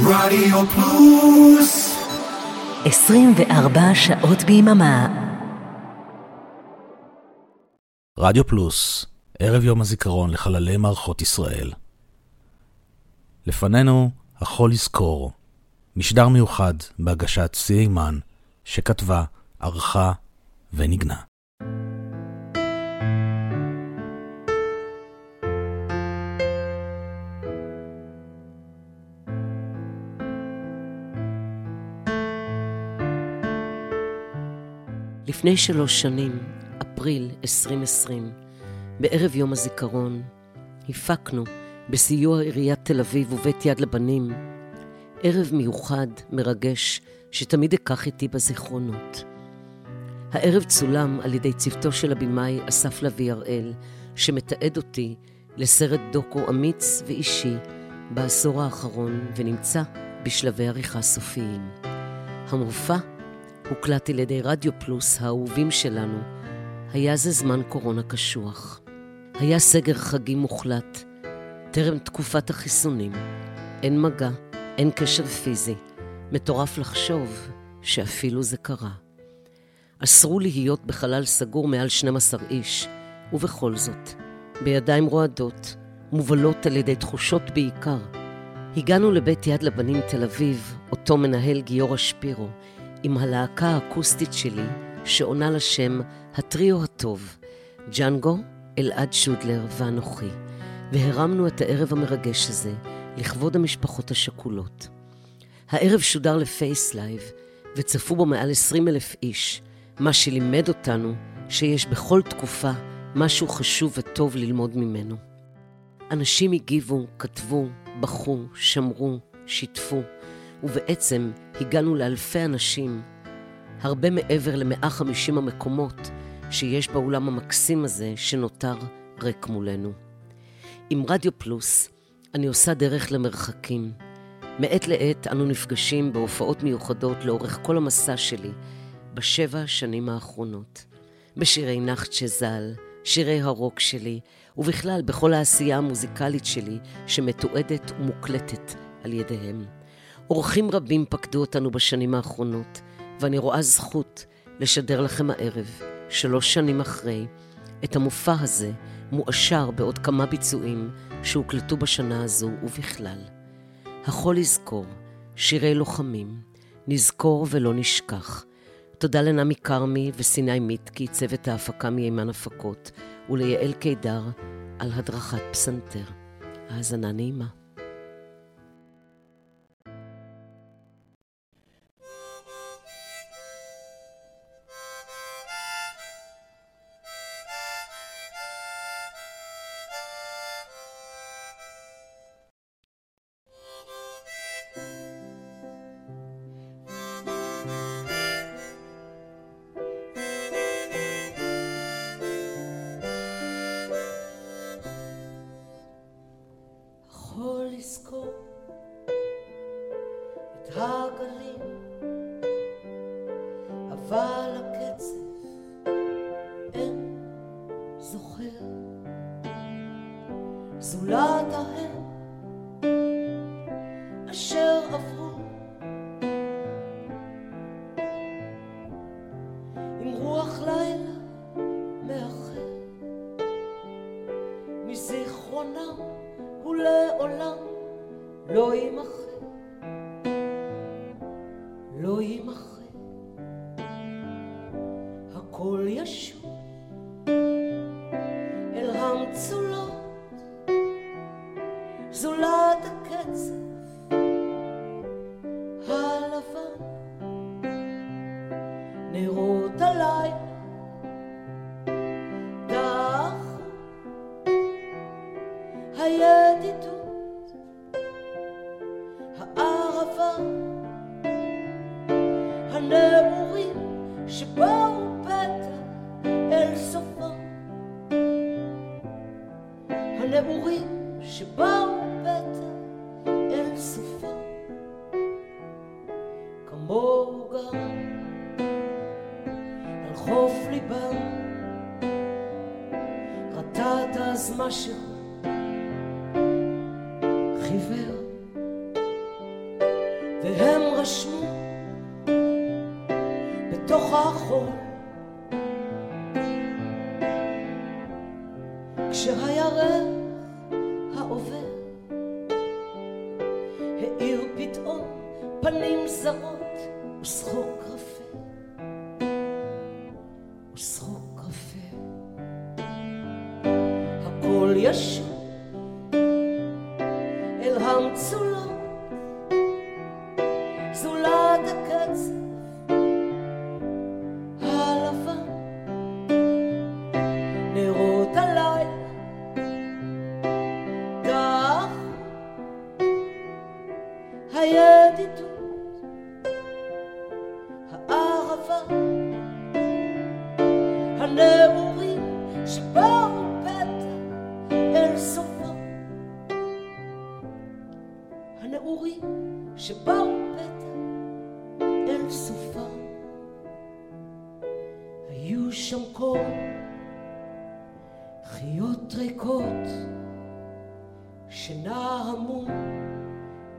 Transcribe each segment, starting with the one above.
רדיו פלוס 24 שעות ביממה. רדיו פלוס, ערב יום הזיכרון לחללי מערכות ישראל. לפנינו, החול יזכור, משדר מיוחד בהגשת סי אימן, שכתבה, ערכה ונגנה. לפני שלוש שנים, אפריל 2020, בערב יום הזיכרון, הפקנו, בסיוע עיריית תל אביב ובית יד לבנים, ערב מיוחד, מרגש, שתמיד אקח איתי בזיכרונות. הערב צולם על ידי צוותו של הבמאי אסף לביא הראל, שמתעד אותי לסרט דוקו אמיץ ואישי בעשור האחרון ונמצא בשלבי עריכה סופיים. המופע הוקלט על ידי רדיו פלוס האהובים שלנו, היה זה זמן קורונה קשוח. היה סגר חגים מוחלט, טרם תקופת החיסונים. אין מגע, אין קשר פיזי. מטורף לחשוב שאפילו זה קרה. אסרו להיות בחלל סגור מעל 12 איש, ובכל זאת, בידיים רועדות, מובלות על ידי תחושות בעיקר, הגענו לבית יד לבנים תל אביב, אותו מנהל גיורא שפירו, עם הלהקה האקוסטית שלי, שעונה לשם הטריו הטוב, ג'אנגו, אלעד שודלר ואנוכי, והרמנו את הערב המרגש הזה לכבוד המשפחות השכולות. הערב שודר לפייס לייב, וצפו בו מעל 20 אלף איש, מה שלימד אותנו שיש בכל תקופה משהו חשוב וטוב ללמוד ממנו. אנשים הגיבו, כתבו, בכו, שמרו, שיתפו, ובעצם הגענו לאלפי אנשים, הרבה מעבר ל-150 המקומות שיש באולם המקסים הזה שנותר ריק מולנו. עם רדיו פלוס אני עושה דרך למרחקים. מעת לעת אנו נפגשים בהופעות מיוחדות לאורך כל המסע שלי בשבע השנים האחרונות. בשירי נחצ'ה ז"ל, שירי הרוק שלי, ובכלל בכל העשייה המוזיקלית שלי שמתועדת ומוקלטת על ידיהם. אורחים רבים פקדו אותנו בשנים האחרונות, ואני רואה זכות לשדר לכם הערב, שלוש שנים אחרי, את המופע הזה, מואשר בעוד כמה ביצועים שהוקלטו בשנה הזו ובכלל. החול יזכור, שירי לוחמים, נזכור ולא נשכח. תודה לנמי כרמי וסיני מיטקי, צוות ההפקה מימן הפקות, וליעל קידר על הדרכת פסנתר. האזנה נעימה. אל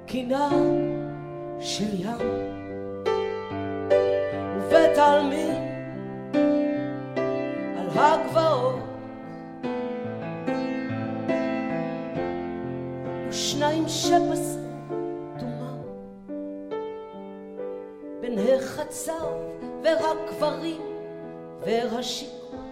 קינה של ים ובתלמיד על הגבעות. ושניים שבשר דומם בין החצב והקברים והשקמה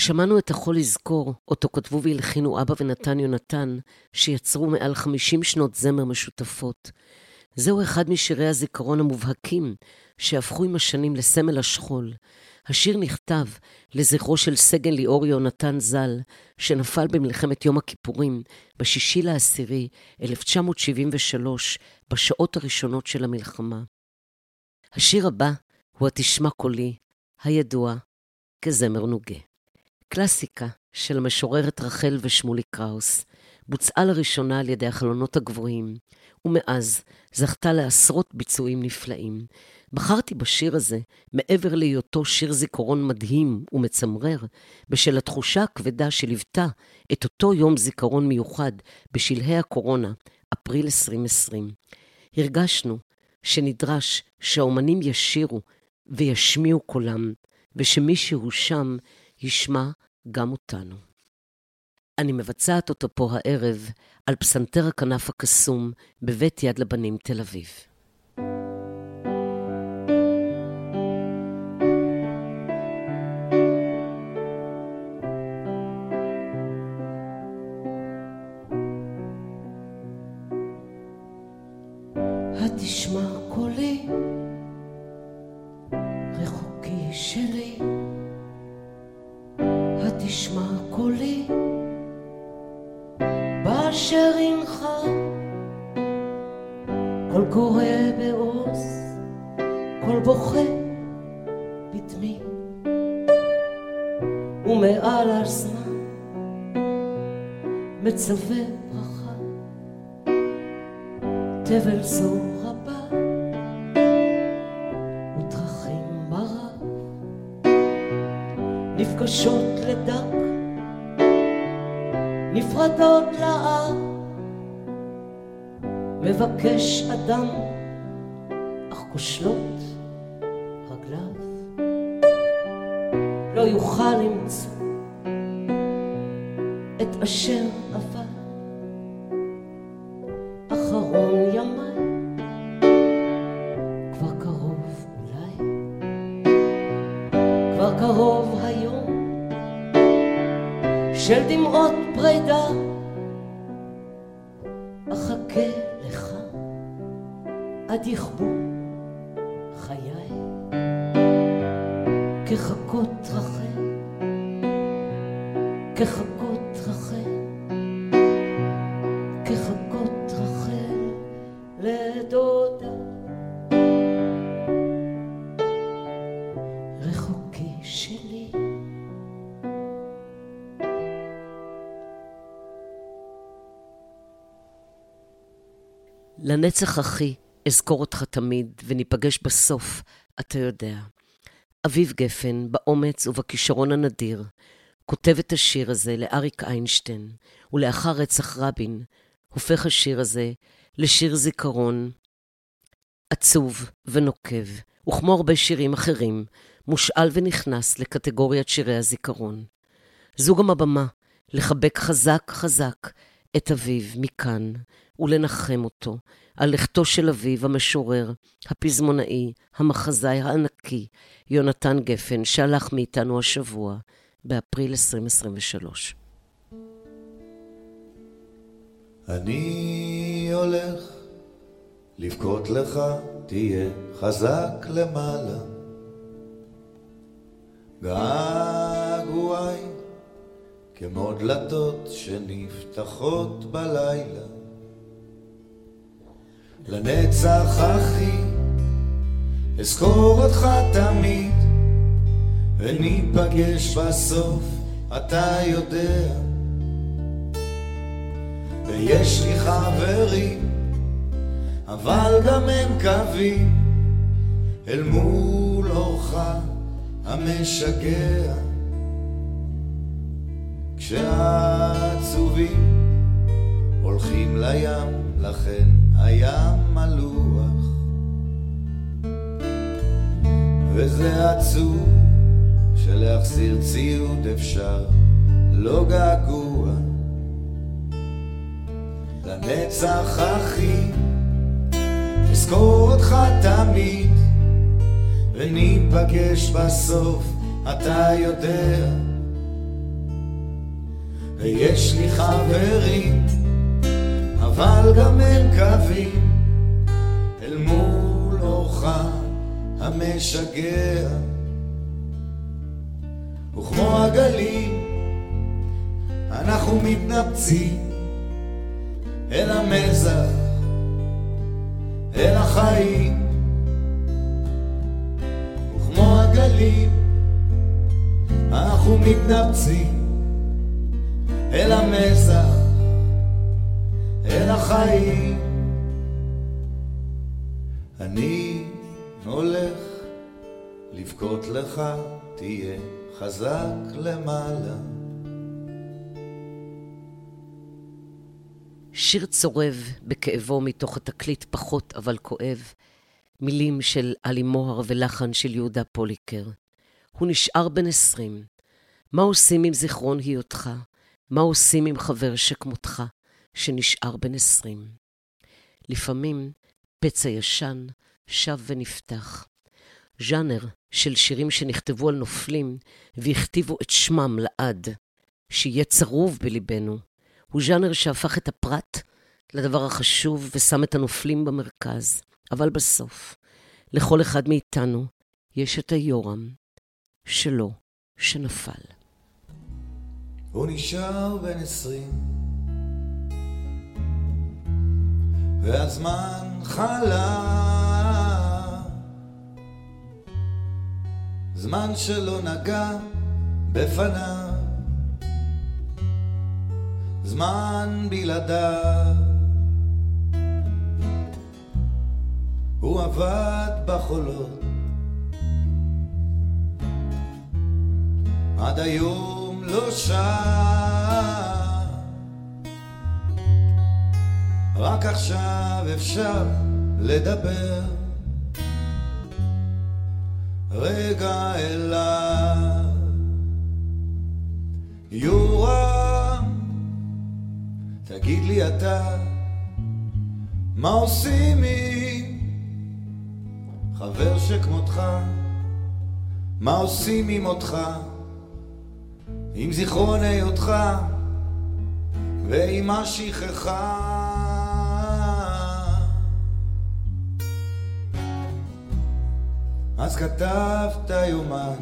שמענו את החול לזכור, אותו כתבו והלחינו אבא ונתן יונתן, שיצרו מעל 50 שנות זמר משותפות. זהו אחד משירי הזיכרון המובהקים, שהפכו עם השנים לסמל השכול. השיר נכתב לזכרו של סגן ליאור יונתן ז"ל, שנפל במלחמת יום הכיפורים, בשישי לעשירי 1973, בשעות הראשונות של המלחמה. השיר הבא הוא התשמע קולי, הידוע כזמר נוגה. קלאסיקה של המשוררת רחל ושמולי קראוס, בוצעה לראשונה על ידי החלונות הגבוהים, ומאז זכתה לעשרות ביצועים נפלאים. בחרתי בשיר הזה, מעבר להיותו שיר זיכרון מדהים ומצמרר, בשל התחושה הכבדה שליוותה את אותו יום זיכרון מיוחד בשלהי הקורונה, אפריל 2020. הרגשנו שנדרש שהאומנים ישירו וישמיעו קולם, ושמישהו שם ישמע גם אותנו. אני מבצעת אותו פה הערב על פסנתר הכנף הקסום בבית יד לבנים תל אביב. מצווה ברכה תבל זו רבה ודרכים ברב נפגשות לדק נפרדות לאב מבקש אדם אך כושלות רגליו. לא יוכל למצוא את אשר לנצח אחי, אזכור אותך תמיד, וניפגש בסוף, אתה יודע. אביב גפן, באומץ ובכישרון הנדיר, כותב את השיר הזה לאריק איינשטיין, ולאחר רצח רבין, הופך השיר הזה לשיר זיכרון עצוב ונוקב, וכמו הרבה שירים אחרים, מושאל ונכנס לקטגוריית שירי הזיכרון. זו גם הבמה לחבק חזק חזק את אביו מכאן, ולנחם אותו על לכתו של אביו המשורר, הפזמונאי, המחזאי הענקי, יונתן גפן, שהלך מאיתנו השבוע, באפריל 2023. אני הולך לבכות לך, תהיה חזק למעלה. געגועי כמו דלתות שנפתחות בלילה. לנצח אחי, אזכור אותך תמיד, וניפגש בסוף, אתה יודע. ויש לי חברים, אבל גם הם קווים, אל מול אורך המשגע. כשהעצובים הולכים לים, לכן הים מלוח. וזה עצוב שלהחזיר ציוד אפשר, לא געגוע. לנצח אחי, אזכור אותך תמיד, וניפגש בסוף, אתה יודע. ויש לי חברים, אבל גם הם קווים, אל מול אורך המשגע. וכמו הגלים, אנחנו מתנפצים אל המזח, אל החיים. וכמו הגלים, אנחנו מתנפצים אל המזח, אל החיים. אני הולך לבכות לך, תהיה חזק למעלה. שיר צורב בכאבו מתוך התקליט פחות אבל כואב, מילים של עלי מוהר ולחן של יהודה פוליקר. הוא נשאר בן עשרים. מה עושים עם זיכרון היותך? מה עושים עם חבר שכמותך, שנשאר בן עשרים? לפעמים פצע ישן שב ונפתח. ז'אנר של שירים שנכתבו על נופלים והכתיבו את שמם לעד, שיהיה צרוב בליבנו, הוא ז'אנר שהפך את הפרט לדבר החשוב ושם את הנופלים במרכז. אבל בסוף, לכל אחד מאיתנו יש את היורם שלו שנפל. הוא נשאר בן עשרים, והזמן חלה, זמן שלא נגע בפניו, זמן בלעדיו. הוא עבד בחולות. עד היום לא שם רק עכשיו אפשר לדבר רגע אליו. יורם תגיד לי אתה מה עושים עם חבר שכמותך? מה עושים עם אותך? עם זיכרון היותך ועם השכחה אז כתבת יומן.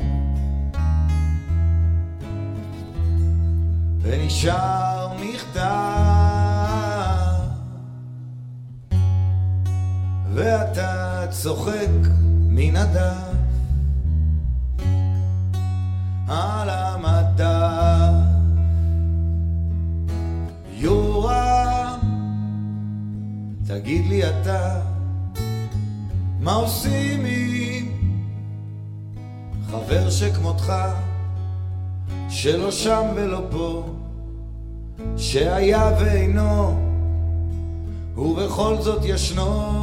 ונשאר מכתב. ואתה צוחק מן הדף. על המדף. יורם תגיד לי אתה מה עושים עם חבר שכמותך שלא שם ולא פה שהיה ואינו ובכל זאת ישנו.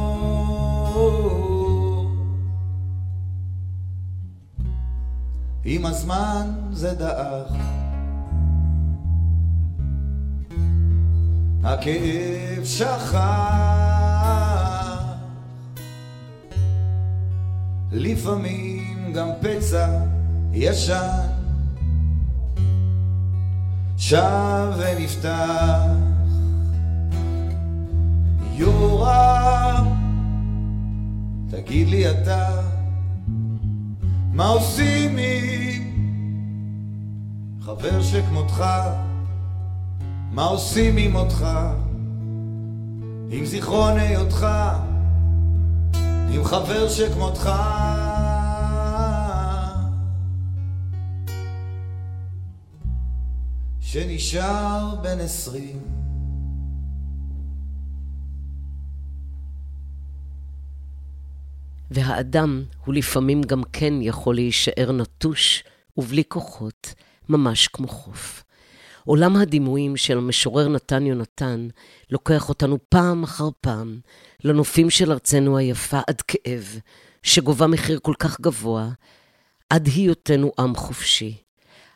עם הזמן זה דעך. הכאב שכח. לפעמים גם פצע ישן. שב ונפתח. יורם תגיד לי אתה מה עושים עם חבר שכמותך? מה עושים עם אותך? עם זיכרון היותך עם חבר שכמותך שנשאר בן עשרים והאדם הוא לפעמים גם כן יכול להישאר נטוש ובלי כוחות, ממש כמו חוף. עולם הדימויים של המשורר נתן יונתן לוקח אותנו פעם אחר פעם לנופים של ארצנו היפה עד כאב, שגובה מחיר כל כך גבוה, עד היותנו עם חופשי.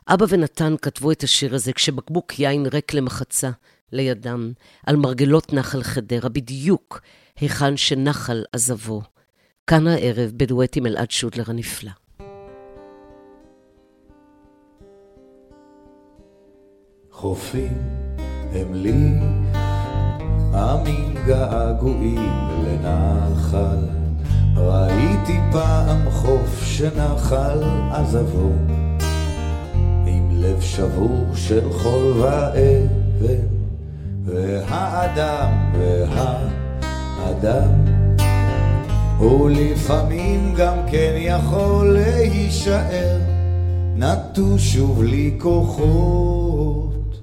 אבא ונתן כתבו את השיר הזה כשבקבוק יין ריק למחצה לידם, על מרגלות נחל חדרה, בדיוק היכן שנחל עזבו. כאן הערב בדואט עם אלעד שודלר הנפלא. חופים הם לי עמים געגועים לנחל ראיתי פעם חוף שנחל עזבו לב שבור של חול ואבן והאדם והאדם הוא לפעמים גם כן יכול להישאר נטוש ובלי כוחות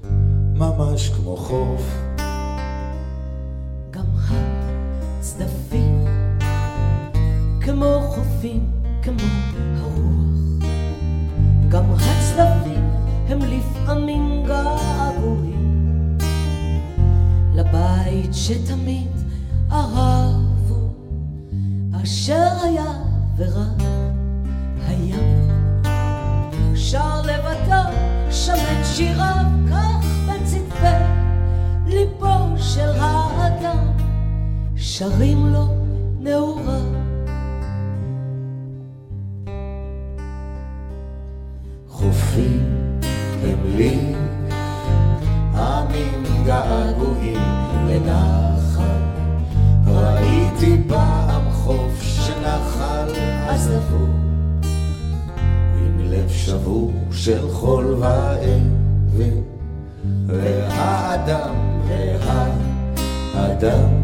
ממש כמו חוף גם הצדפים כמו חופים, כמו הרוח. גם הצדפים הם לפעמים געגועים לבית שתמיד אהבו, אשר היה ורק היה. שר לבדו שם את שיריו כך בצדפי ליבו של האדם שרים לו נעוריו של חול ואבן והאדם והאדם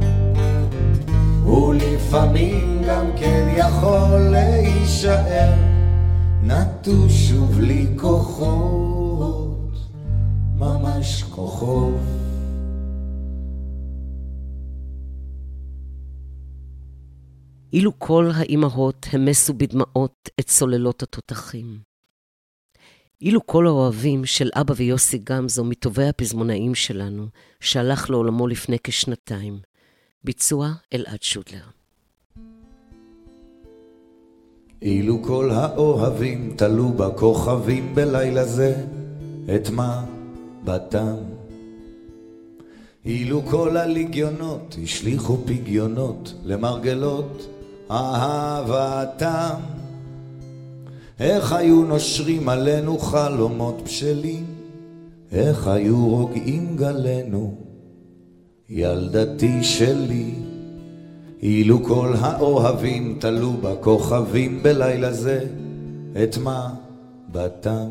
הוא לפעמים גם כן יכול להישאר נטוש ובלי כוחות, ממש כוחוב. אילו כל האימהות המסו בדמעות את סוללות התותחים. אילו כל האוהבים של אבא ויוסי גמזו מטובי הפזמונאים שלנו, שהלך לעולמו לפני כשנתיים. ביצוע אלעד שודלר. אילו כל האוהבים תלו בכוכבים בלילה זה את מבטם. אילו כל הליגיונות השליכו פגיונות למרגלות אהבתם. איך היו נושרים עלינו חלומות בשלים, איך היו רוגעים גלינו, ילדתי שלי, אילו כל האוהבים תלו בכוכבים בלילה זה את מבטם.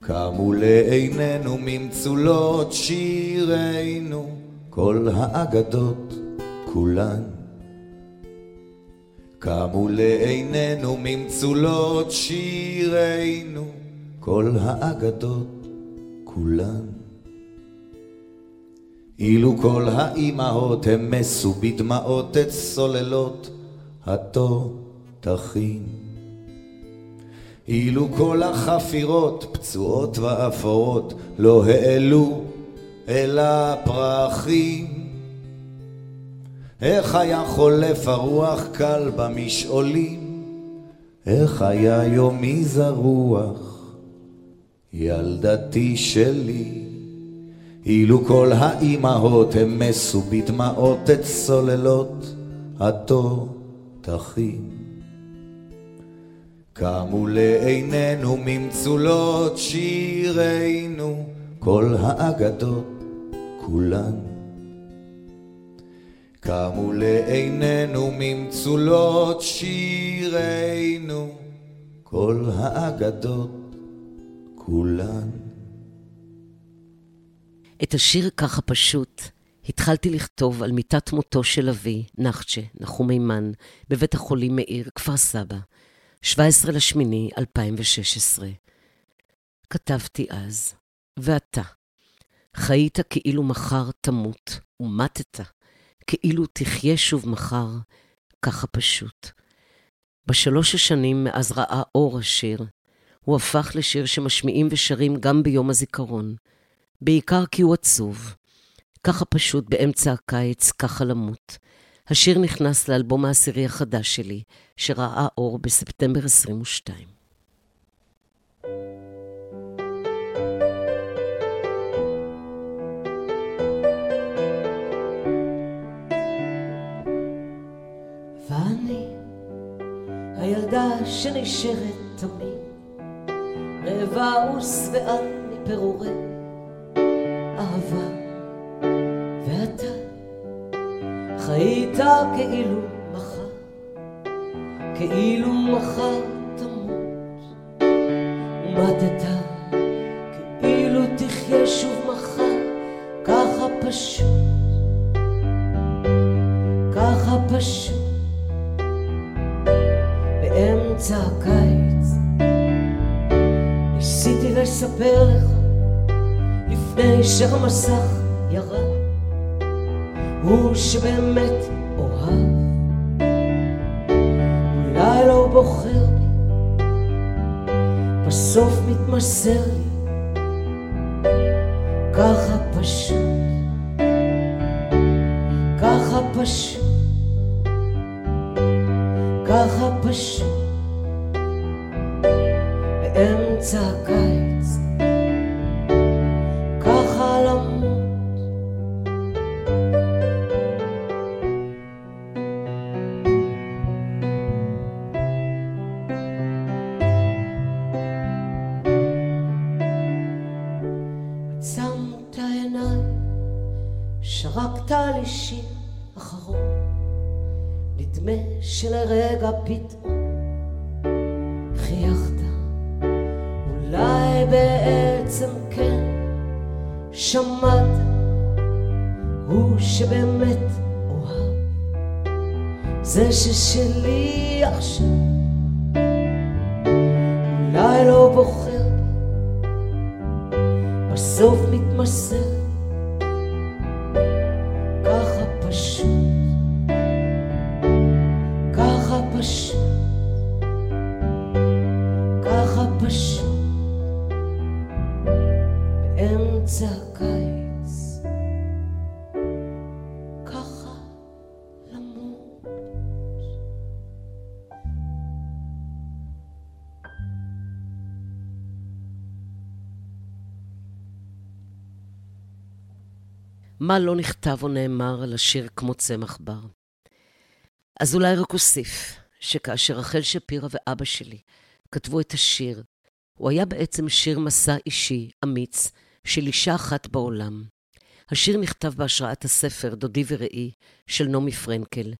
קמו לעינינו ממצולות שירינו כל האגדות כולן. קמו לעינינו ממצולות שירינו כל האגדות כולן. אילו כל האימהות המסו בדמעות את סוללות התותחים. אילו כל החפירות פצועות ואפורות לא העלו אל הפרחים. איך היה חולף הרוח קל במשעולים, איך היה יומי זרוח, ילדתי שלי. אילו כל האימהות המסו בדמעות את סוללות התותחים. קמו לעינינו ממצולות שירינו כל האגדות כולן. קמו לעינינו ממצולות שירינו כל האגדות כולן. את השיר ככה פשוט התחלתי לכתוב על מיטת מותו של אבי, נחצ'ה, נחום מימן, בבית החולים מאיר, כפר סבא, 17 לשמיני 2016. כתבתי אז, ואתה, חיית כאילו מחר תמות, ומטת, כאילו תחיה שוב מחר, ככה פשוט. בשלוש השנים מאז ראה אור השיר, הוא הפך לשיר שמשמיעים ושרים גם ביום הזיכרון, בעיקר כי הוא עצוב. ככה פשוט באמצע הקיץ, ככה למות. השיר נכנס לאלבום העשירי החדש שלי, שראה אור בספטמבר 22. הילדה שנשארת תמיד, רעבה ושבעת מפירורי אהבה, ואתה חיית כאילו מחר, כאילו מחר תמות, ומטת כאילו תחיה שוב לספר לפני שהמסך ירד, הוא שבאמת אוהב, אולי לא בוחר בי, בסוף מתמסר לי, palpite מה לא נכתב או נאמר על השיר כמו צמח בר? אז אולי רק אוסיף, שכאשר רחל שפירא ואבא שלי כתבו את השיר, הוא היה בעצם שיר מסע אישי, אמיץ, של אישה אחת בעולם. השיר נכתב בהשראת הספר "דודי וראי" של נעמי פרנקל.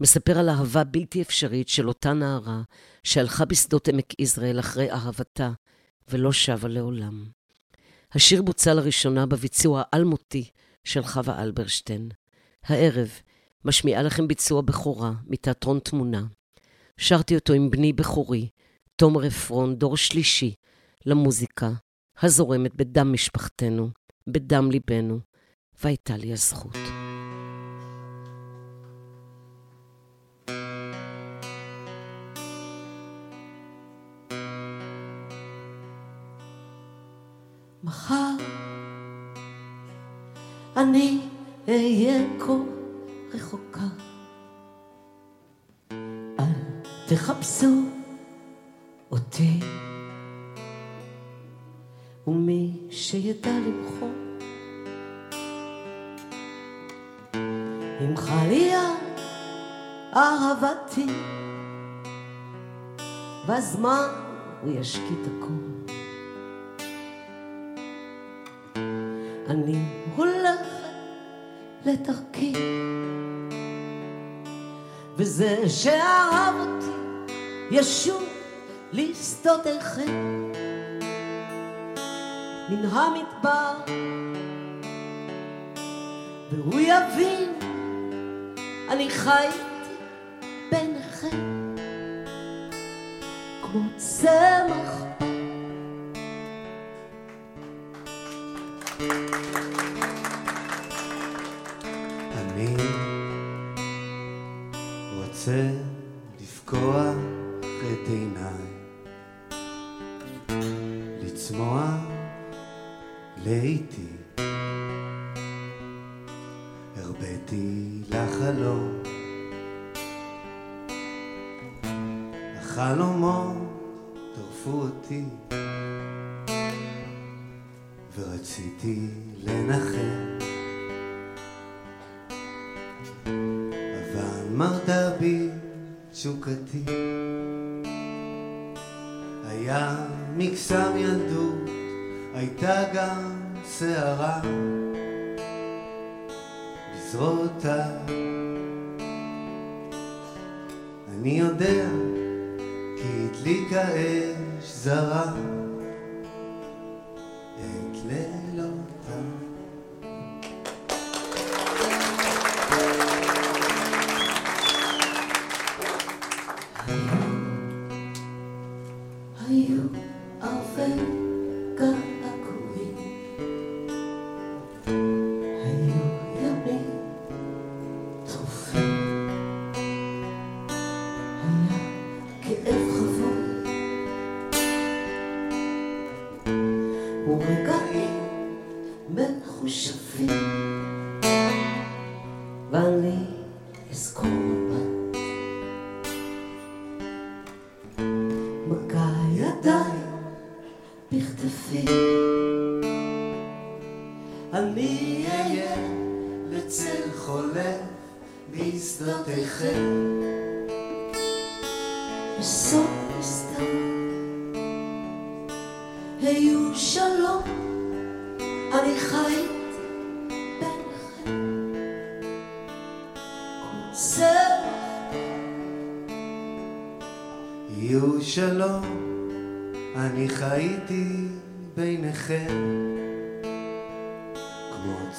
מספר על אהבה בלתי אפשרית של אותה נערה שהלכה בשדות עמק יזרעאל אחרי אהבתה ולא שבה לעולם. השיר בוצע לראשונה בביצוע האלמותי של חווה אלברשטיין. הערב משמיעה לכם ביצוע בכורה מתיאטרון תמונה. שרתי אותו עם בני בכורי, תומר עפרון, דור שלישי, למוזיקה הזורמת בדם משפחתנו, בדם ליבנו, והייתה לי הזכות. מחר אני אהיה כה רחוקה. אל תחפשו אותי. ומי שידע למחוא עם חליה אהבתי בזמן הוא ישקיט הכל אני הולכת לדרכי וזה שאהב אותי ישוב לשדותיכם מן המדבר והוא יבין אני חייתי לצמוח לאיטי. הרביתי לחלום, החלומות טרפו אותי, ורציתי לנחם. אבל מרדה בי תשוקתי. היה מקסם ילדות, הייתה גם שערה בזרועותיי. אני יודע כי הדליקה אש זרה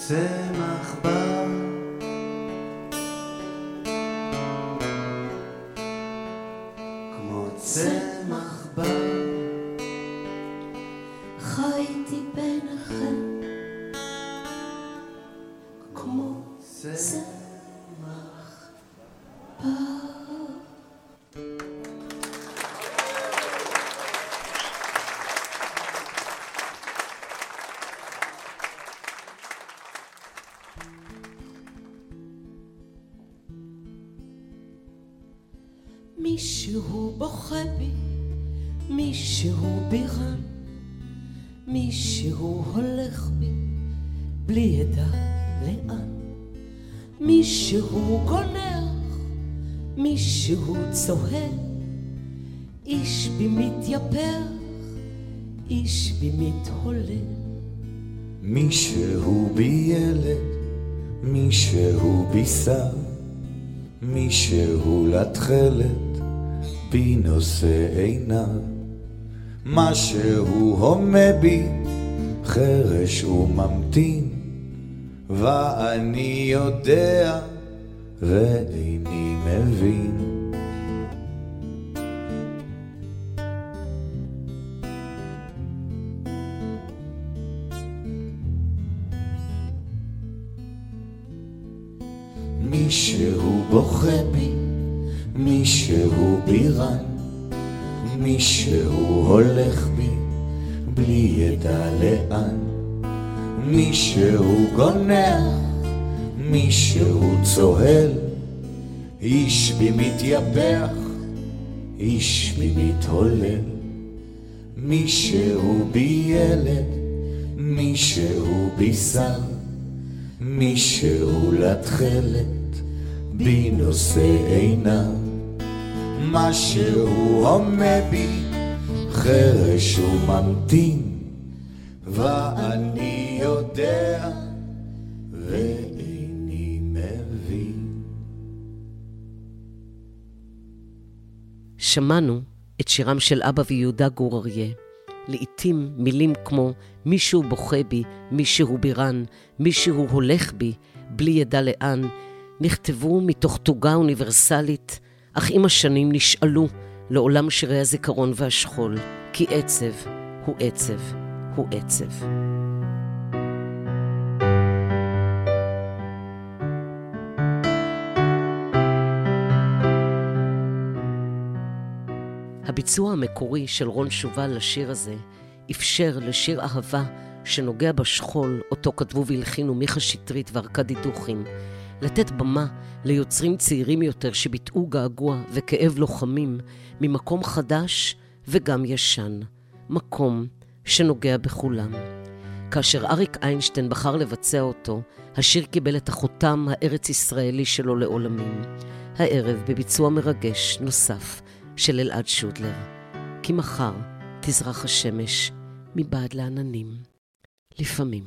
צמח בר. מישהו בישר, מישהו לתכלת, בי נושא עיניו. משהו הומה בי, חרש וממתין, ואני יודע ואיני מבין. גונח, מישהו צוהל, איש בי מתייפח, איש בי מתהולל. מישהו בי ילד, מישהו בי שר, מישהו לתכלת, בי נושא עיניו. משהו הומה בי, חרש וממתין, ואני יודע שמענו את שירם של אבא ויהודה גור אריה. לעתים מילים כמו מישהו בוכה בי, מישהו בירן, מישהו הולך בי, בלי ידע לאן, נכתבו מתוך תוגה אוניברסלית, אך עם השנים נשאלו לעולם שירי הזיכרון והשכול, כי עצב הוא עצב הוא עצב. הביצוע המקורי של רון שובל לשיר הזה אפשר לשיר אהבה שנוגע בשכול, אותו כתבו והלחינו מיכה שטרית וארכדי דוכין, לתת במה ליוצרים צעירים יותר שביטאו געגוע וכאב לוחמים ממקום חדש וגם ישן, מקום שנוגע בכולם. כאשר אריק איינשטיין בחר לבצע אותו, השיר קיבל את החותם הארץ-ישראלי שלו לעולמים. הערב בביצוע מרגש נוסף של אלעד שודלר. כי מחר תזרח השמש מבעד לעננים. לפעמים.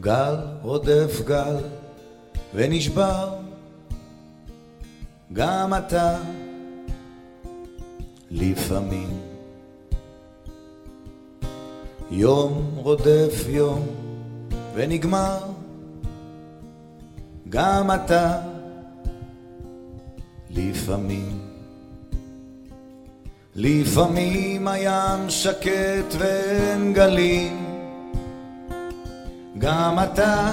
גל רודף גל ונשבר, גם אתה לפעמים. יום רודף יום ונגמר, גם אתה לפעמים. לפעמים הים שקט ואין גלים, גם אתה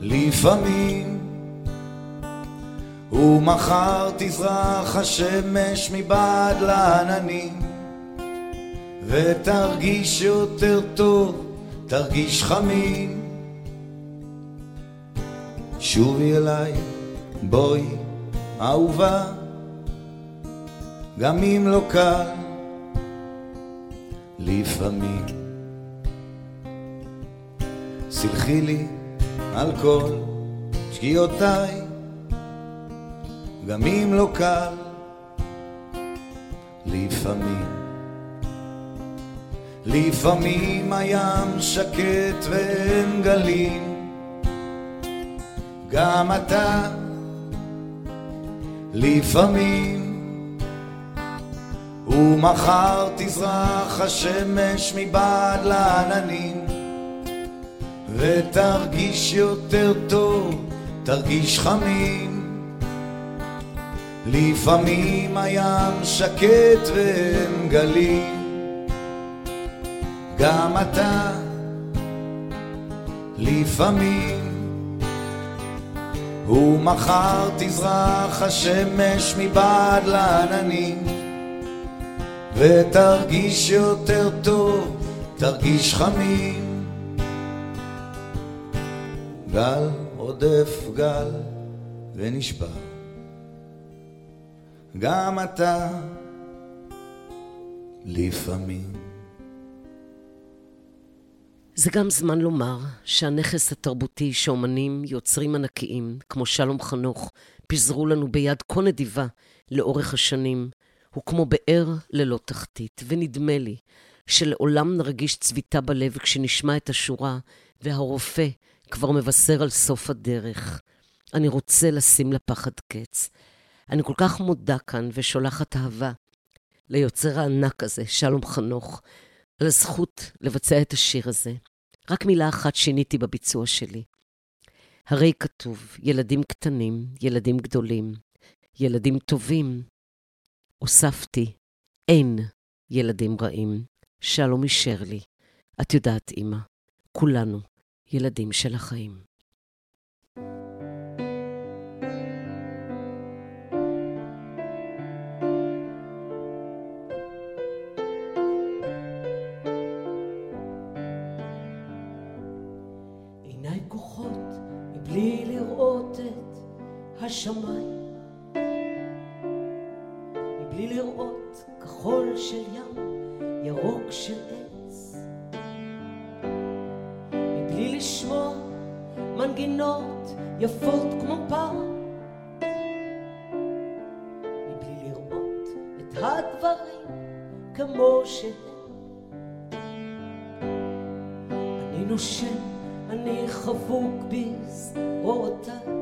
לפעמים. ומחר תזרח השמש מבעד לעננים, ותרגיש יותר טוב, תרגיש חמים. שובי אליי, בואי, אהובה, גם אם לא קל, לפעמים. סלחי לי על כל שגיאותיי, גם אם לא קל, לפעמים. לפעמים הים שקט ואין גלים, גם אתה, לפעמים. ומחר תזרח השמש מבעד לעננים, ותרגיש יותר טוב, תרגיש חמים. לפעמים הים שקט ואין גלים, גם אתה, לפעמים. ומחר תזרח השמש מבעד לעננים, ותרגיש יותר טוב, תרגיש חמים. גל רודף גל ונשבר. גם אתה לפעמים. זה גם זמן לומר שהנכס התרבותי שאומנים, יוצרים ענקיים, כמו שלום חנוך, פיזרו לנו ביד כה נדיבה לאורך השנים, הוא כמו באר ללא תחתית, ונדמה לי שלעולם נרגיש צביטה בלב כשנשמע את השורה, והרופא כבר מבשר על סוף הדרך. אני רוצה לשים לפחד קץ. אני כל כך מודה כאן ושולחת אהבה ליוצר הענק הזה, שלום חנוך, על הזכות לבצע את השיר הזה. רק מילה אחת שיניתי בביצוע שלי. הרי כתוב, ילדים קטנים, ילדים גדולים, ילדים טובים. הוספתי, אין ילדים רעים. שלום אישר לי. את יודעת, אמא, כולנו ילדים של החיים. בלי לראות את השמיים, מבלי לראות כחול של ים, ירוק של עץ, מבלי לשמוע מנגינות יפות כמו פעם, מבלי לראות את הדברים כמו שהם. אני נושם, אני חבוק בשדרותיי.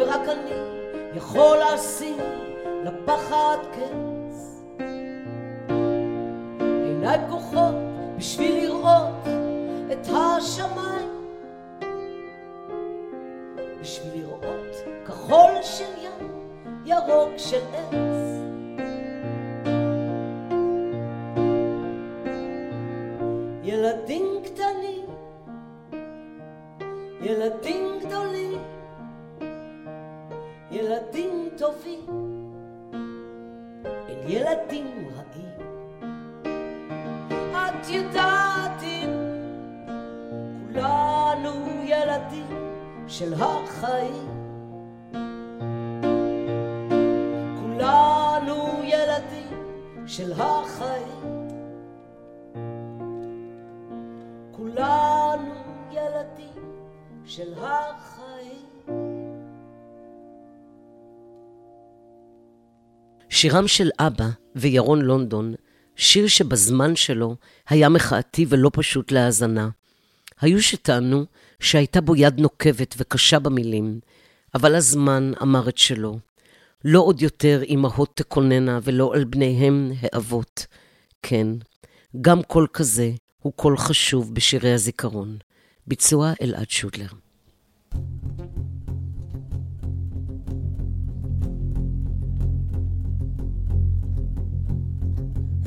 ורק אני יכול לשים לפחד קץ. עיניי פקוחות בשביל לראות את השמיים, בשביל לראות כחול של ים, ירוק של עץ. שירם של אבא וירון לונדון, שיר שבזמן שלו היה מחאתי ולא פשוט להאזנה. היו שטענו שהייתה בו יד נוקבת וקשה במילים, אבל הזמן אמר את שלו. לא עוד יותר אמהות תקוננה ולא על בניהם האבות. כן, גם קול כזה הוא קול חשוב בשירי הזיכרון. ביצוע אלעד שודלר.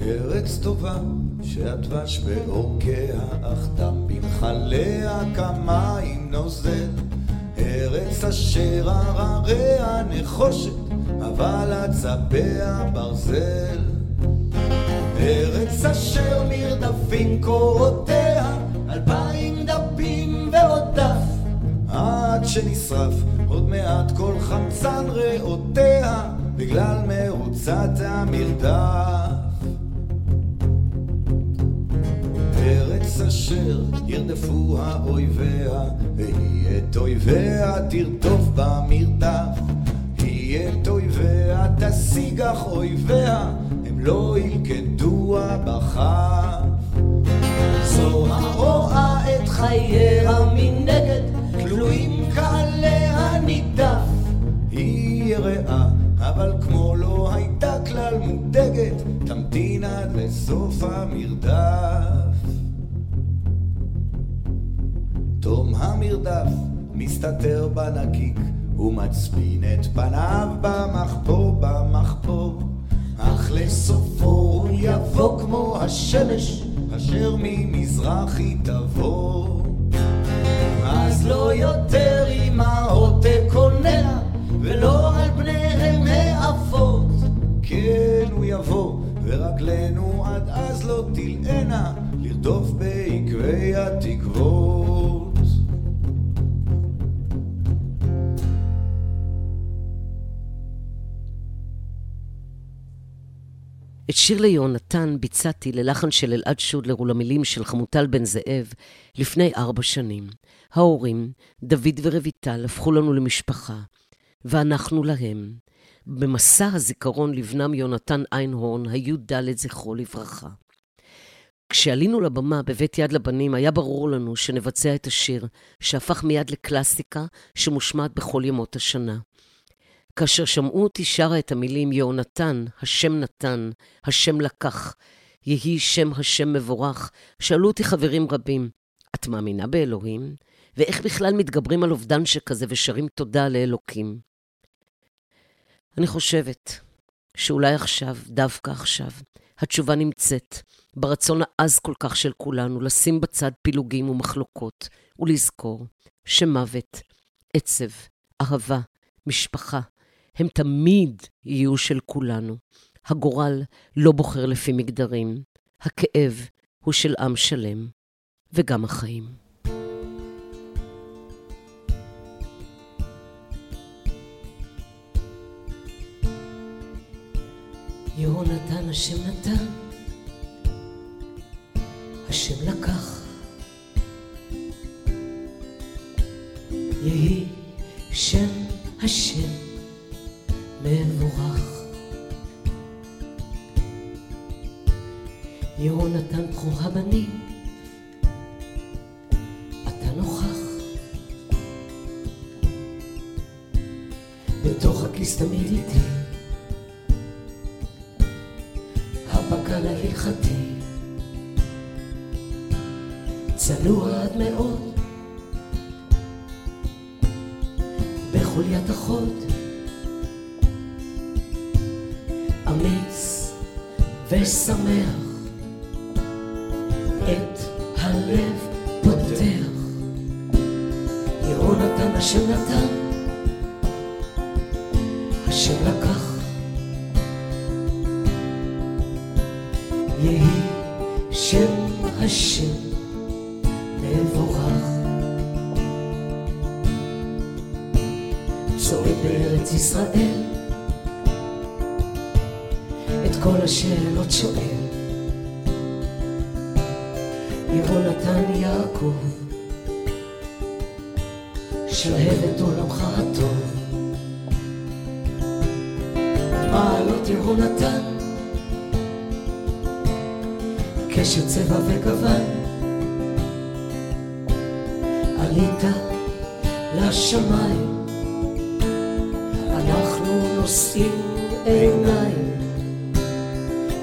ארץ טובה שהדבש בעורקיה, אך דם בנחליה כמים נוזל. ארץ אשר הרריה נחושת, אבל עצביה ברזל. ארץ אשר מרדפים קורותיה, אלפיים דפים ועוד דף, עד שנשרף עוד מעט כל חמצן ריאותיה, בגלל מרוצת המרדף. אשר ירדפו האויביה, והיא את אויביה תרדוף במרדף. היא את אויביה תשיג אך אויביה, הם לא ילכדוה בכף. זו הרואה את חייה מנגד, תלויים כעליה המרדף מסתתר בנקיק ומצפין את פניו במחפור במחפור. אך לסופו הוא יבוא כמו השמש אשר ממזרחי תבוא. אז לא יותר אמהות תקוננה ולא על בניהם האפות כן הוא יבוא ורגלינו עד אז לא תלענה לרדוף בעקבי התקוות את שיר ליהונתן ביצעתי ללחן של אלעד שודלר ולמילים של חמוטל בן זאב לפני ארבע שנים. ההורים, דוד ורויטל, הפכו לנו למשפחה, ואנחנו להם. במסע הזיכרון לבנם יונתן איינהורן, היו ד' זכרו לברכה. כשעלינו לבמה בבית יד לבנים, היה ברור לנו שנבצע את השיר, שהפך מיד לקלאסיקה שמושמעת בכל ימות השנה. כאשר שמעו אותי שרה את המילים יהונתן, השם נתן, השם לקח, יהי שם השם מבורך, שאלו אותי חברים רבים, את מאמינה באלוהים? ואיך בכלל מתגברים על אובדן שכזה ושרים תודה לאלוקים? אני חושבת שאולי עכשיו, דווקא עכשיו, התשובה נמצאת ברצון העז כל כך של כולנו לשים בצד פילוגים ומחלוקות ולזכור שמוות, עצב, אהבה, משפחה, הם תמיד יהיו של כולנו. הגורל לא בוחר לפי מגדרים, הכאב הוא של עם שלם, וגם החיים. יהונתן השם נתן, השם לקח. יהי שם השם מבורך. יהונתן בכור הבנים, אתה נוכח. בתוך הכיס תמיד איתי, הפק"ל ההלכתי, צנוע עד מאוד, בחוליית החוד. אמיץ ושמח, את הלב פותח. יהונתן השם נתן, נושאים עיניים.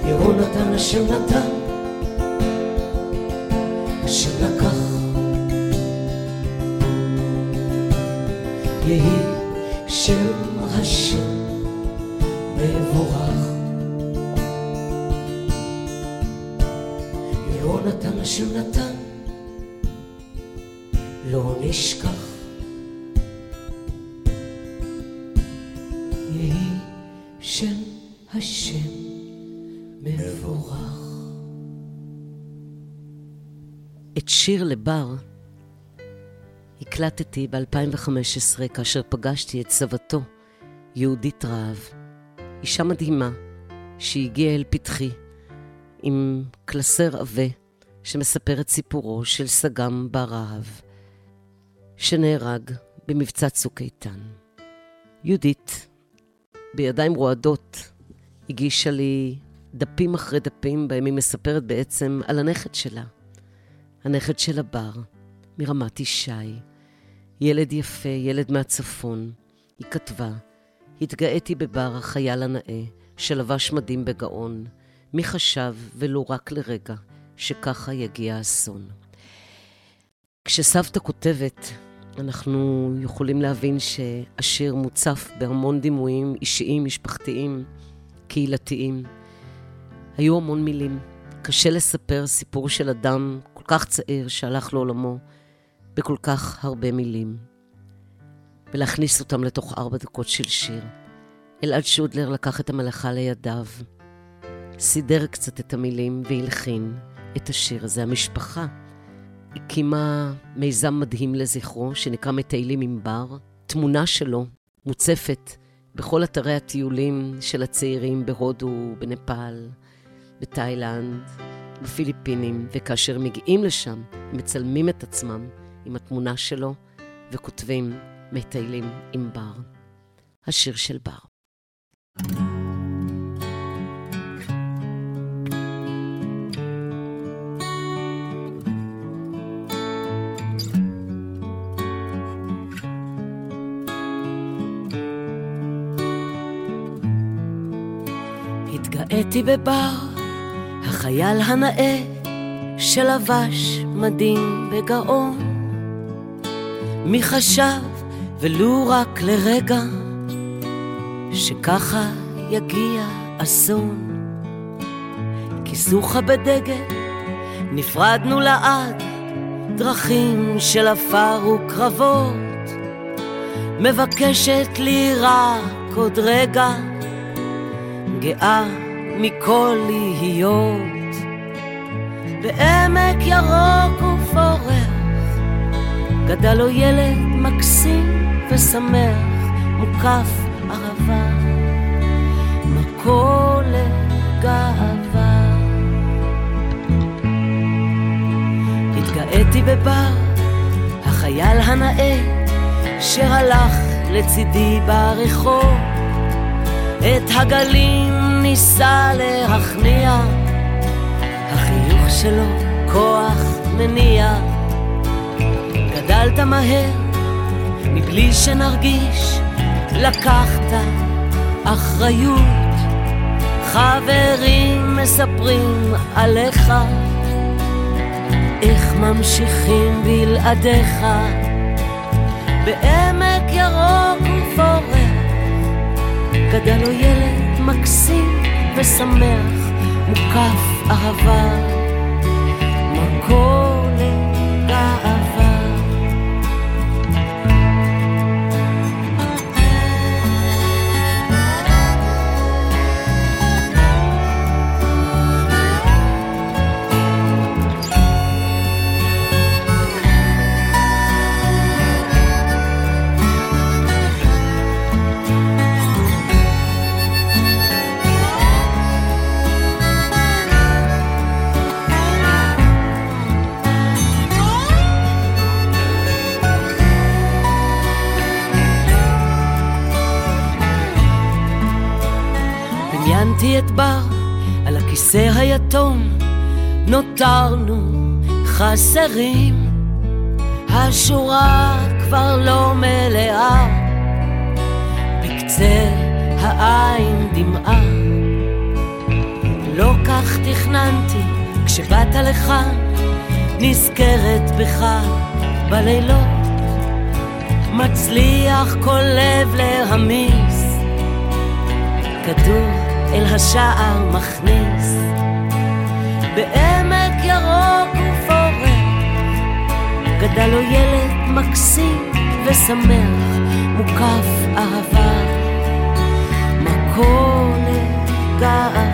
יהונתן השם נתן, השם לקח. יהי שם השם מבורך. יהונתן השם נתן, לא נשכח. שיר לבר הקלטתי ב-2015 כאשר פגשתי את סבתו, יהודית רהב, אישה מדהימה שהגיעה אל פתחי עם קלסר עבה שמספר את סיפורו של סגם בר רהב, שנהרג במבצע צוק איתן. יהודית, בידיים רועדות, הגישה לי דפים אחרי דפים בהם היא מספרת בעצם על הנכד שלה. הנכד של הבר, מרמת ישי. ילד יפה, ילד מהצפון. היא כתבה, התגאיתי בבר החייל הנאה, שלבש מדים בגאון. מי חשב, ולו רק לרגע, שככה יגיע אסון. כשסבתא כותבת, אנחנו יכולים להבין שהשיר מוצף בהמון דימויים אישיים, משפחתיים, קהילתיים. היו המון מילים. קשה לספר סיפור של אדם כך צעיר שהלך לעולמו בכל כך הרבה מילים, ולהכניס אותם לתוך ארבע דקות של שיר. אלעד שודלר לקח את המלאכה לידיו, סידר קצת את המילים והלחין את השיר הזה. המשפחה הקימה מיזם מדהים לזכרו, שנקרא מטיילים עם בר. תמונה שלו מוצפת בכל אתרי הטיולים של הצעירים בהודו, בנפאל, בתאילנד, בפיליפינים, וכאשר מגיעים לשם, מצלמים את עצמם עם התמונה שלו וכותבים מטיילים עם בר. השיר של בר. התגאיתי בבר, החייל הנאה שלבש מדים בגאון. מי חשב, ולו רק לרגע, שככה יגיע אסון. כיסוך בדגל, נפרדנו לעד, דרכים של עפר וקרבות. מבקשת לי רק עוד רגע, גאה מכל להיות. בעמק ירוק ופורח, גדל לו ילד מקסים ושמח, מוקף אהבה, מקור לגאווה. התגאיתי בבר, החייל הנאה, שהלך לצידי ברחוב, את הגלים ניסה להכניע, שלו כוח מניע. גדלת מהר, מבלי שנרגיש, לקחת אחריות. חברים מספרים עליך, איך ממשיכים בלעדיך, בעמק ירוק ופורח, גדל לו ילד מקסים ושמח, מוקף אהבה, מקור חסרים. השורה כבר לא מלאה, בקצה העין דמעה. לא כך תכננתי כשבאת לכאן, נזכרת בך בלילות, מצליח כל לב להמיס. כדור אל השער מכניס בעמק גדל לו ילד מקסים ושמח מוקף אהבה. מקור לגאווה.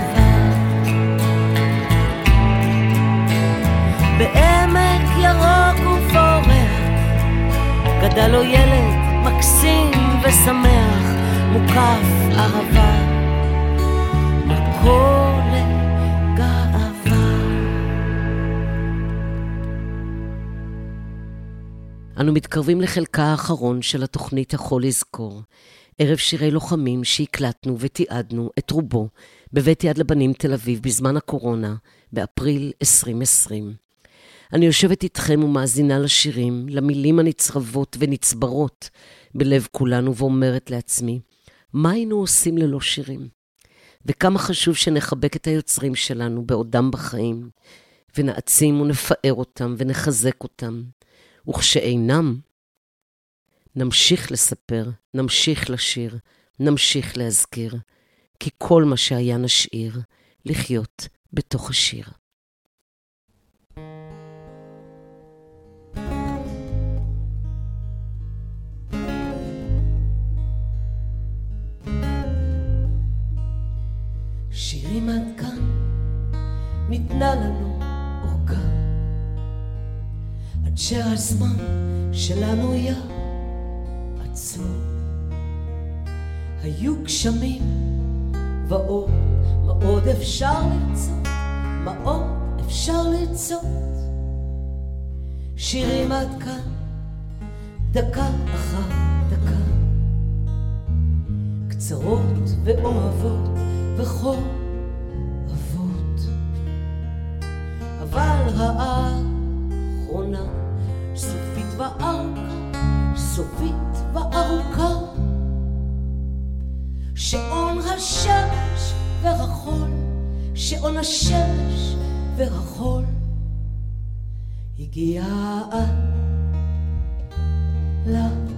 בעמק ירוק ופורח גדל לו ילד מקסים ושמח מוקף אהבה. מקור אנו מתקרבים לחלקה האחרון של התוכנית יכול לזכור. ערב שירי לוחמים שהקלטנו ותיעדנו את רובו בבית יד לבנים תל אביב בזמן הקורונה, באפריל 2020. אני יושבת איתכם ומאזינה לשירים, למילים הנצרבות ונצברות בלב כולנו ואומרת לעצמי, מה היינו עושים ללא שירים? וכמה חשוב שנחבק את היוצרים שלנו בעודם בחיים, ונעצים ונפאר אותם ונחזק אותם, וכשאינם, נמשיך לספר, נמשיך לשיר, נמשיך להזכיר, כי כל מה שהיה נשאיר, לחיות בתוך השיר. שירים עד כאן, ניתנה לנו שהזמן שלנו היה עצור. היו גשמים ואור, מה עוד אפשר לרצות? מה עוד אפשר לרצות? שירים עד כאן, דקה אחר דקה, קצרות ואוהבות וכל אבות. אבל האחרונה סופית וארוכה, סופית וארוכה. שעון השמש והחול, שעון השמש והחול, הגיע לקו.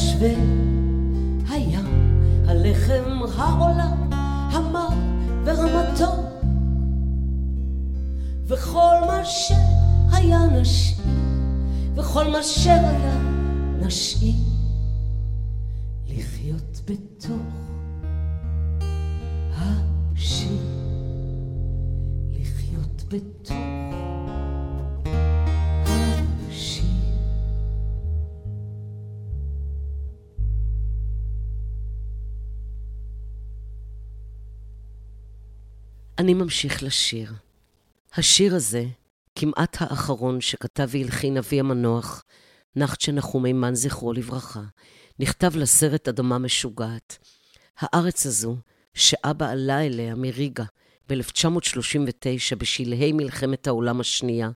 השמש והים, הלחם, העולם, המר ורמתו. וכל מה שהיה נשאיר, וכל מה שהיה נשאיר. לחיות בתוך השיר, לחיות בתוך אני ממשיך לשיר. השיר הזה, כמעט האחרון שכתב והלחין אבי המנוח, נחצ'ה נחום מימן, זכרו לברכה, נכתב לסרט אדמה משוגעת. הארץ הזו, שאבא עלה אליה מריגה ב-1939 בשלהי מלחמת העולם השנייה,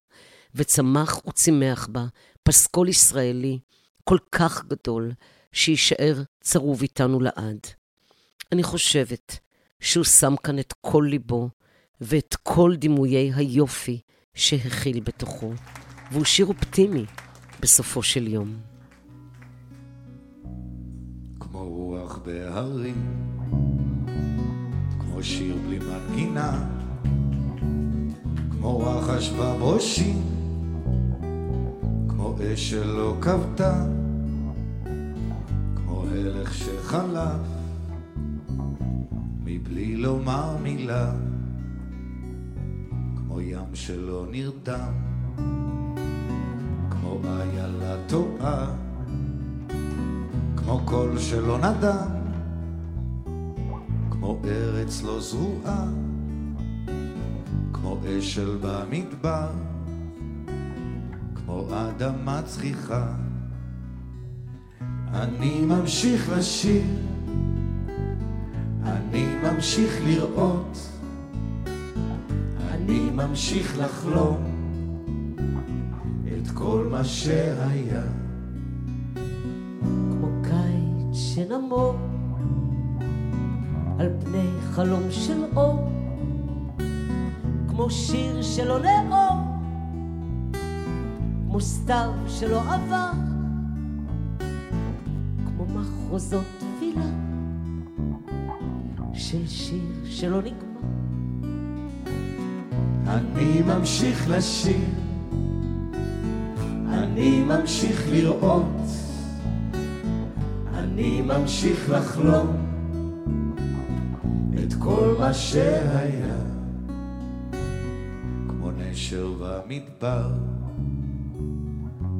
וצמח וצימח בה פסקול ישראלי כל כך גדול, שיישאר צרוב איתנו לעד. אני חושבת שהוא שם כאן את כל ליבו ואת כל דימויי היופי שהכיל בתוכו, והוא שיר אופטימי בסופו של יום. כמו רוח בהרים, כמו שיר בלי מנגינה, כמו רחש בברושים, כמו אש שלא כבתה, כמו הלך שחלף, מבלי לומר מילה, כמו ים שלא נרדם, כמו איילה טועה. כמו קול שלא נדם, כמו ארץ לא זרועה, כמו אשל במדבר, כמו אדמה צחיחה. אני ממשיך לשיר, אני ממשיך לראות, אני ממשיך לחלום את כל מה שהיה. כמו קיץ שנמוג על פני חלום של אור, כמו שיר שלא לאור, כמו סתיו שלא עבר, כמו מחרוזות תפילה של שיר שלא נגמר. אני ממשיך לשיר, אני ממשיך לראות, אני ממשיך לחלום את כל מה שהיה, כמו נשר במדבר,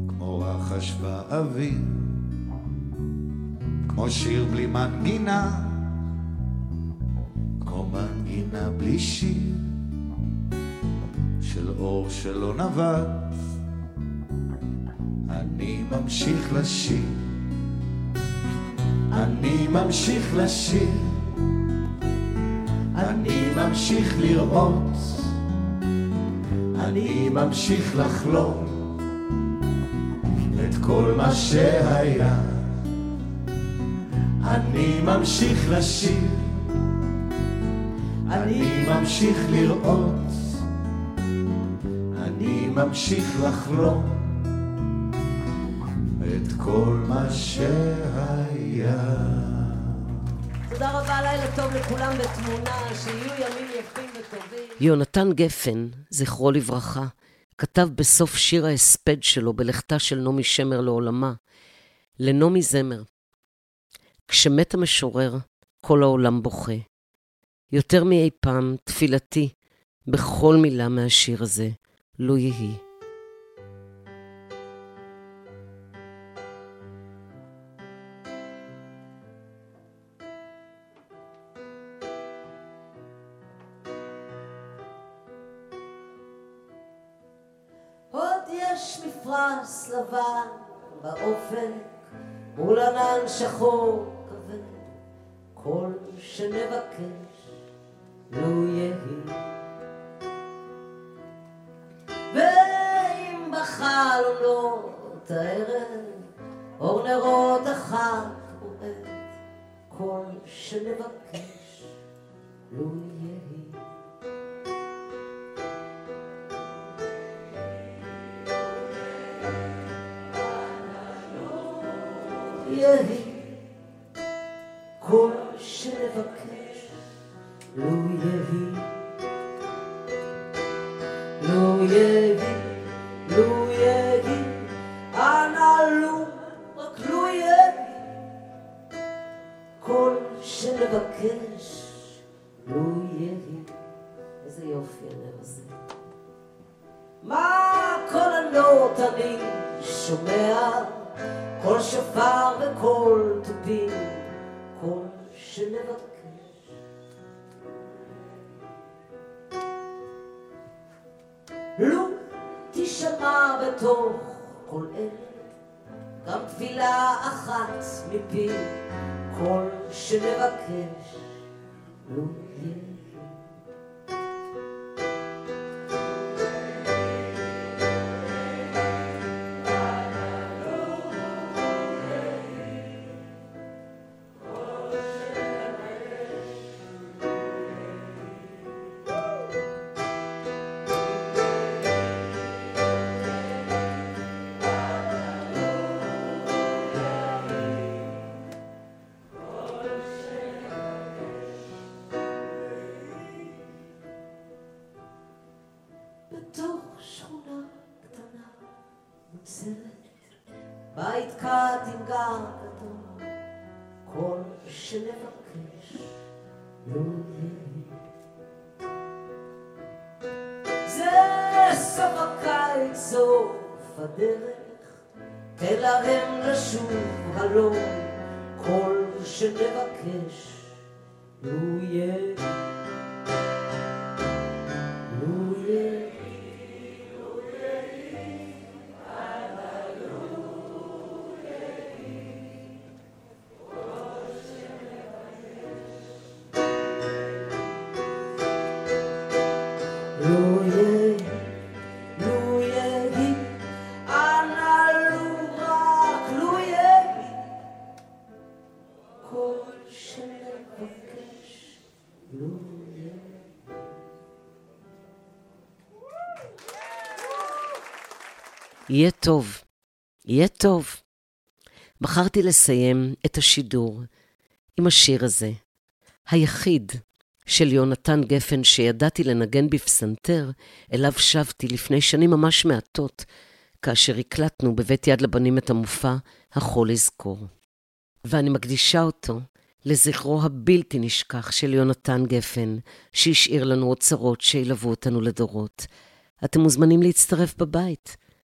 כמו רחש באוויר, כמו שיר בלי מנגינה, מנגינה בלי שיר של אור שלא נבט. אני ממשיך לשיר אני ממשיך לשיר אני ממשיך לראות אני ממשיך לחלום את כל מה שהיה. אני ממשיך לשיר אני ממשיך לראות אני ממשיך לחלום את כל מה שהיה. תודה רבה, לילה טוב לכולם בתמונה, שיהיו ימים יפים וטובים. יונתן גפן, זכרו לברכה, כתב בסוף שיר ההספד שלו בלכתה של נעמי שמר לעולמה, לנעמי זמר. כשמת המשורר, כל העולם בוכה. יותר מאי פעם, תפילתי, בכל מילה מהשיר הזה, לו יהי. שחור כבד, כל שנבקש קט עם גר גדול, כל שנבקש לא. זה סוף הקיץ, סוף הדרך, תן להם לשוב הלום, כל שנבקש יהיה. יהיה טוב, יהיה טוב. בחרתי לסיים את השידור עם השיר הזה, היחיד של יונתן גפן שידעתי לנגן בפסנתר, אליו שבתי לפני שנים ממש מעטות, כאשר הקלטנו בבית יד לבנים את המופע "החול יזכור". ואני מקדישה אותו לזכרו הבלתי נשכח של יונתן גפן, שהשאיר לנו אוצרות שילוו אותנו לדורות. אתם מוזמנים להצטרף בבית,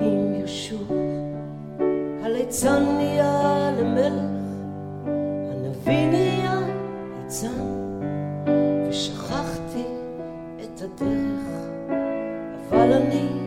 אם ישוב. הליצן נהיה למלך, הנביא נהיה ליצן, ושכחתי את הדרך, אבל אני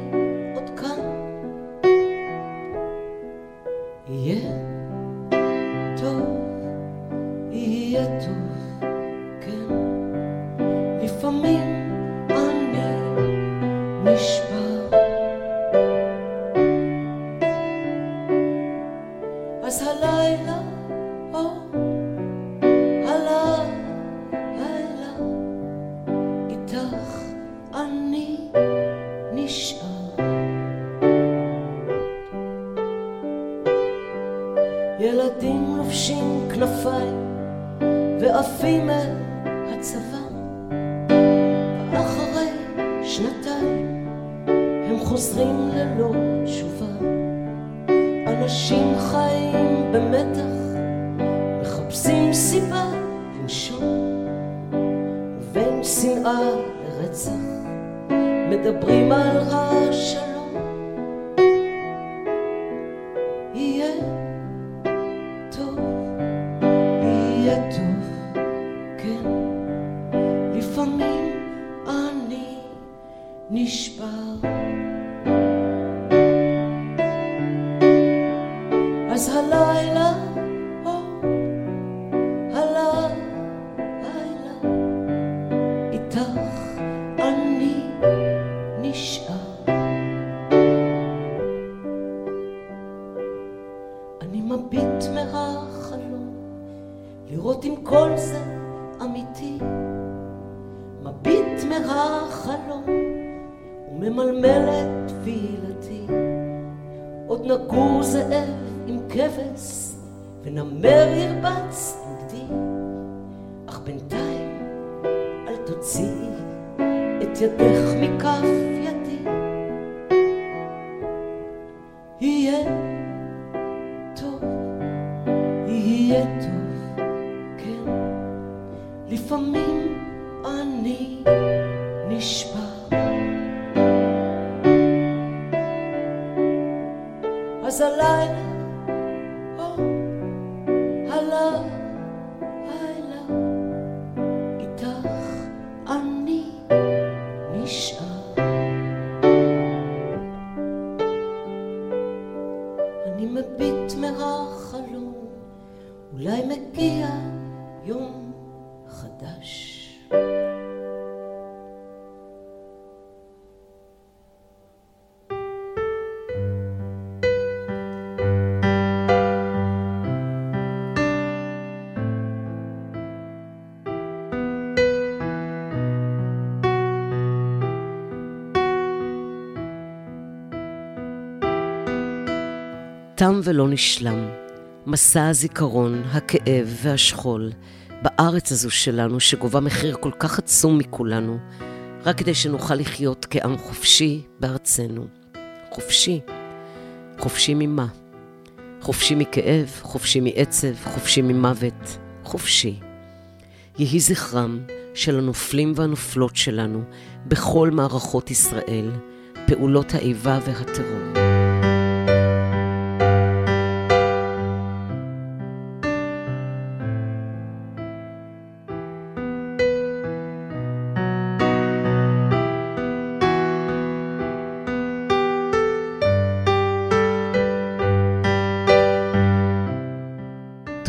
כבש, ונמר ירבץ עם גדי. אך בינתיים אל תוציאי את ידך מכף תם ולא נשלם. מסע הזיכרון, הכאב והשכול בארץ הזו שלנו, שגובה מחיר כל כך עצום מכולנו, רק כדי שנוכל לחיות כעם חופשי בארצנו. חופשי. חופשי ממה? חופשי מכאב, חופשי מעצב, חופשי ממוות. חופשי. יהי זכרם של הנופלים והנופלות שלנו בכל מערכות ישראל, פעולות האיבה והטרור.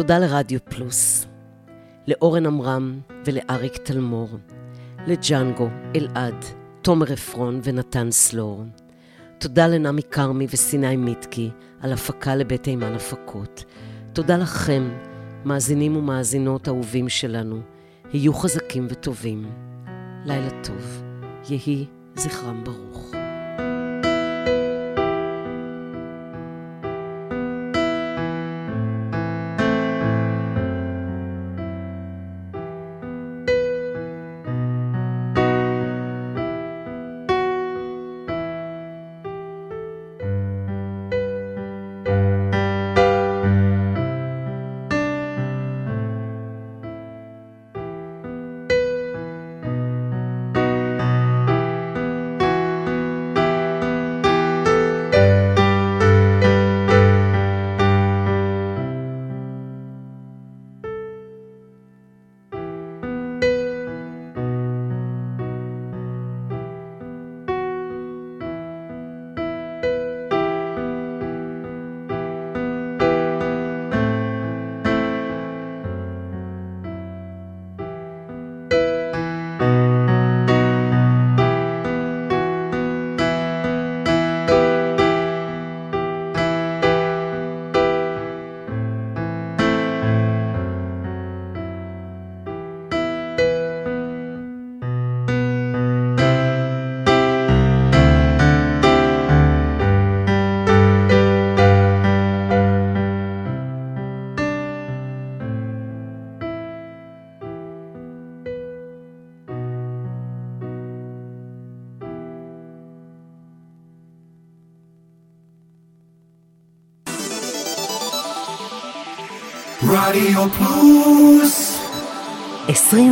תודה לרדיו פלוס, לאורן עמרם ולאריק תלמור, לג'אנגו, אלעד, תומר עפרון ונתן סלור. תודה לנמי כרמי וסיני מיטקי על הפקה לבית אימן הפקות. תודה לכם, מאזינים ומאזינות אהובים שלנו. היו חזקים וטובים. לילה טוב. יהי זכרם ברוך.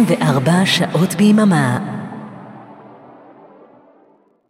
24 שעות ביממה